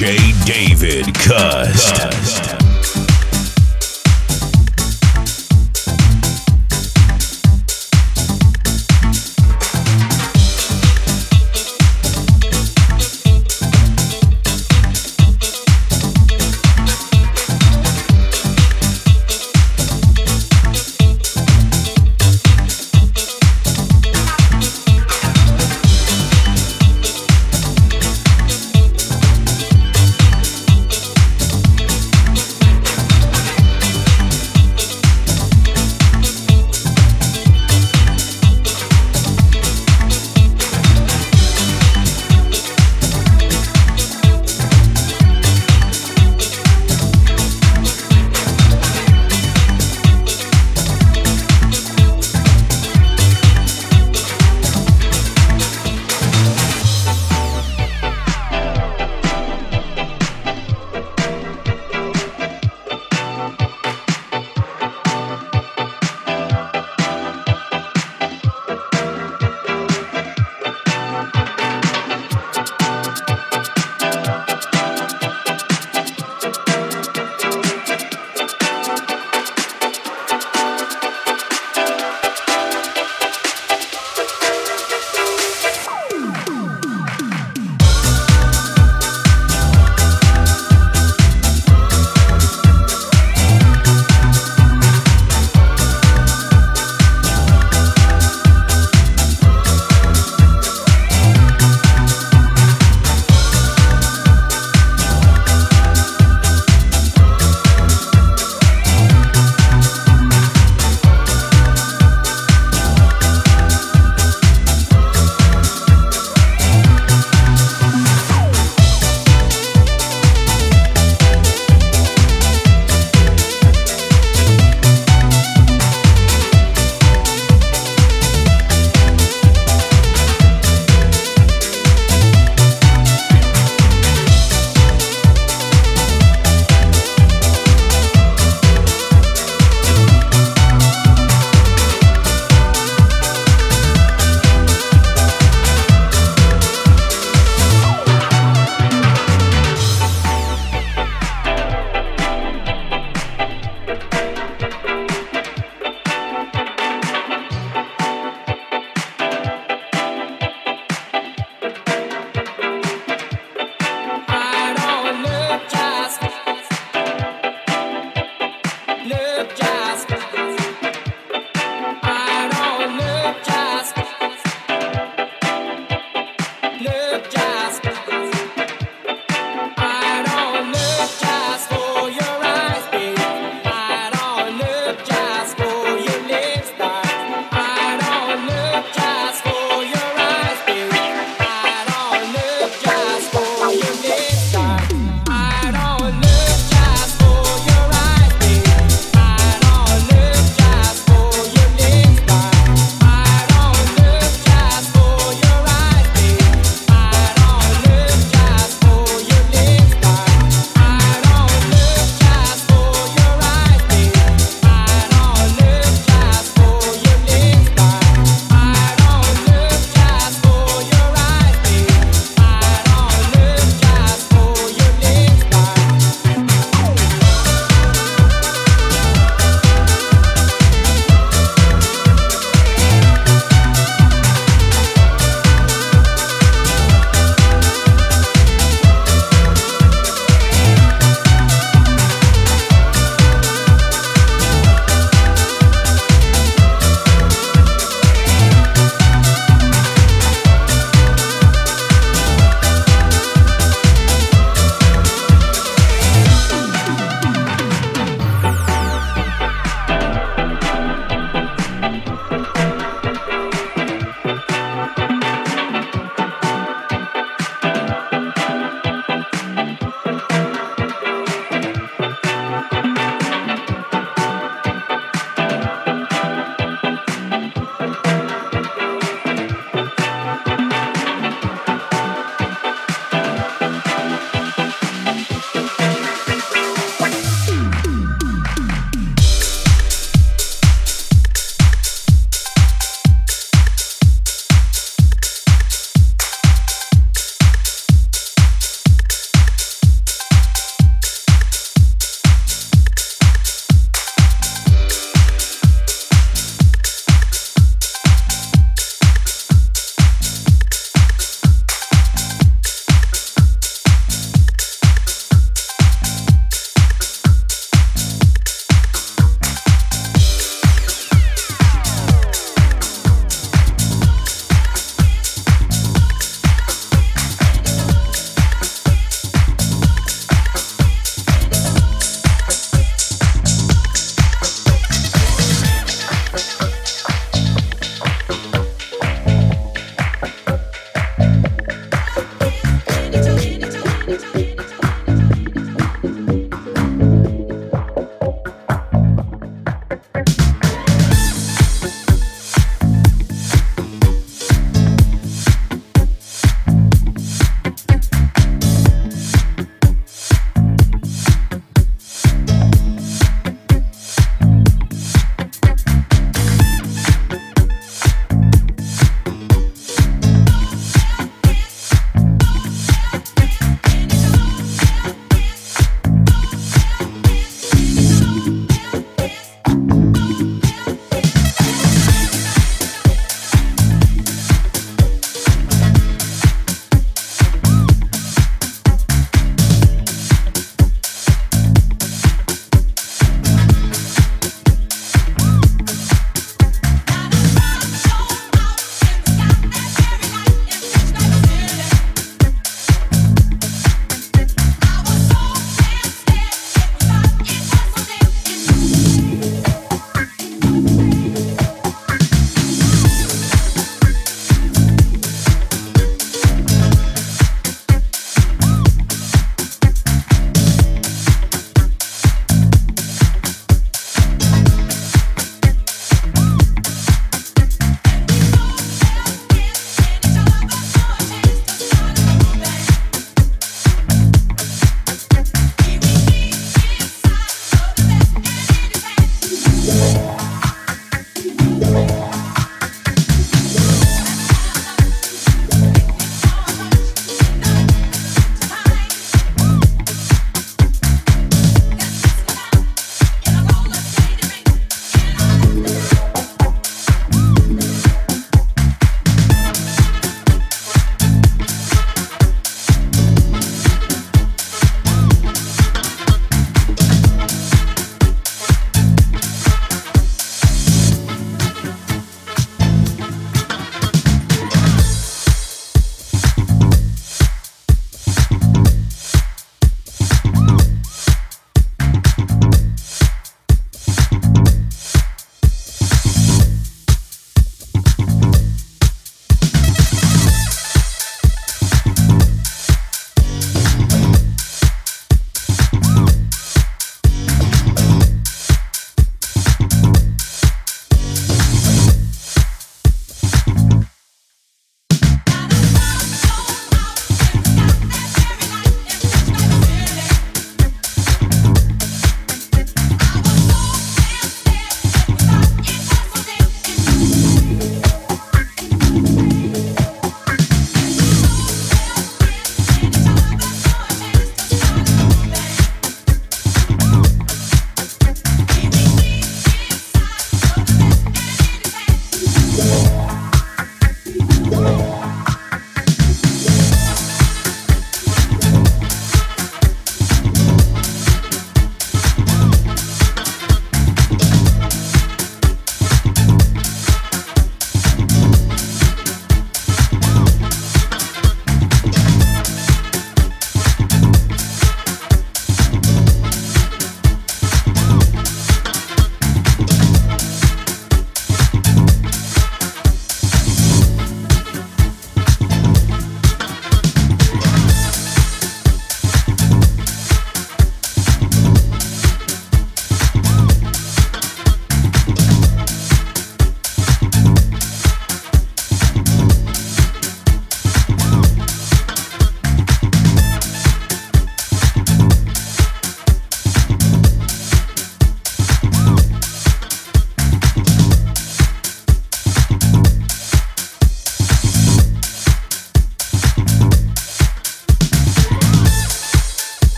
DJ David Cust.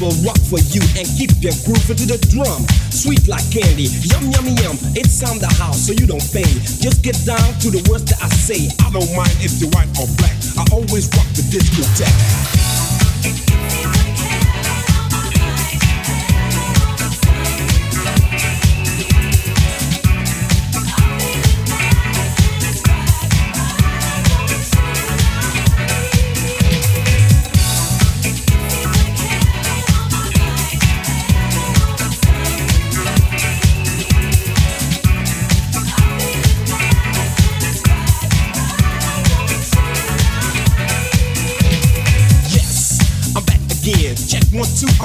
Will rock for you and keep your groove to the drum. Sweet like candy, yum yum yum. It's time the house, so you don't faint. Just get down to the words that I say. I don't mind if you're white or black. I always rock the discotheque.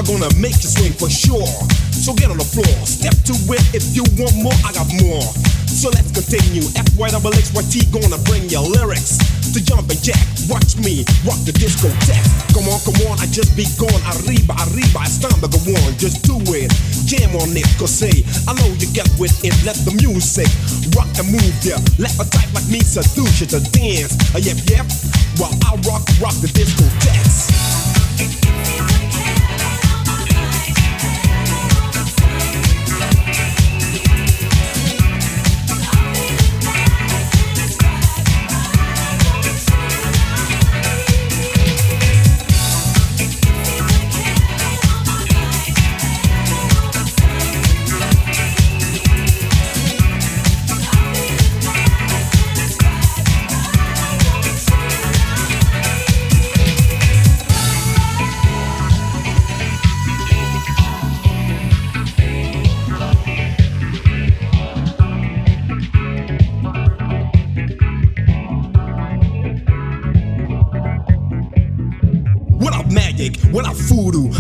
Gonna make you swing for sure. So get on the floor, step to it if you want more, I got more. So let's continue. F Y double X Y T gonna bring your lyrics to jump and jack. Watch me rock the disco discotheque. Come on, come on, I just be gone. Arriba, arriba, it's time to go on. Just do it, jam on it, cause say, I know you get with it. Let the music rock and move ya. Let a type like me seduce you to dance. Uh, yep, yep, while I rock, rock the disco discotheques.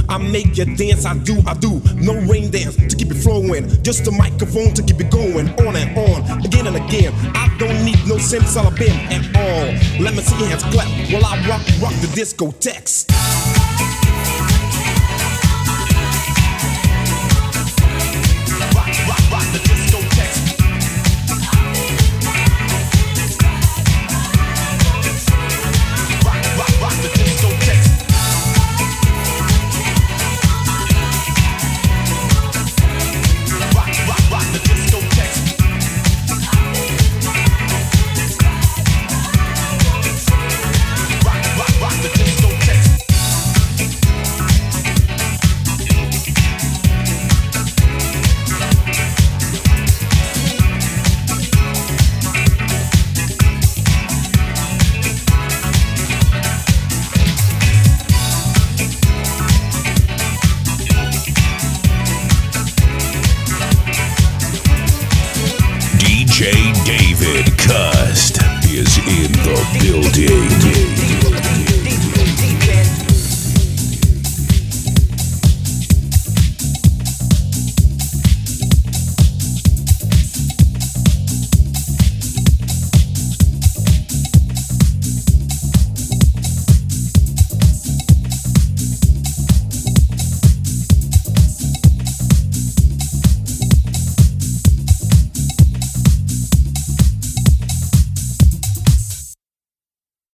I make you dance, I do, I do. No rain dance to keep it flowing. Just a microphone to keep it going on and on, again and again. I don't need no simsalabim at all. Let me see your hands clap while I rock, rock the discotheques.